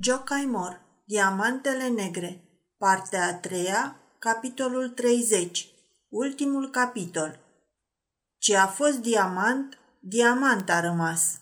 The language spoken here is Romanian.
Jocaimor, Diamantele Negre, partea a treia, capitolul 30, ultimul capitol. Ce a fost diamant, diamant a rămas.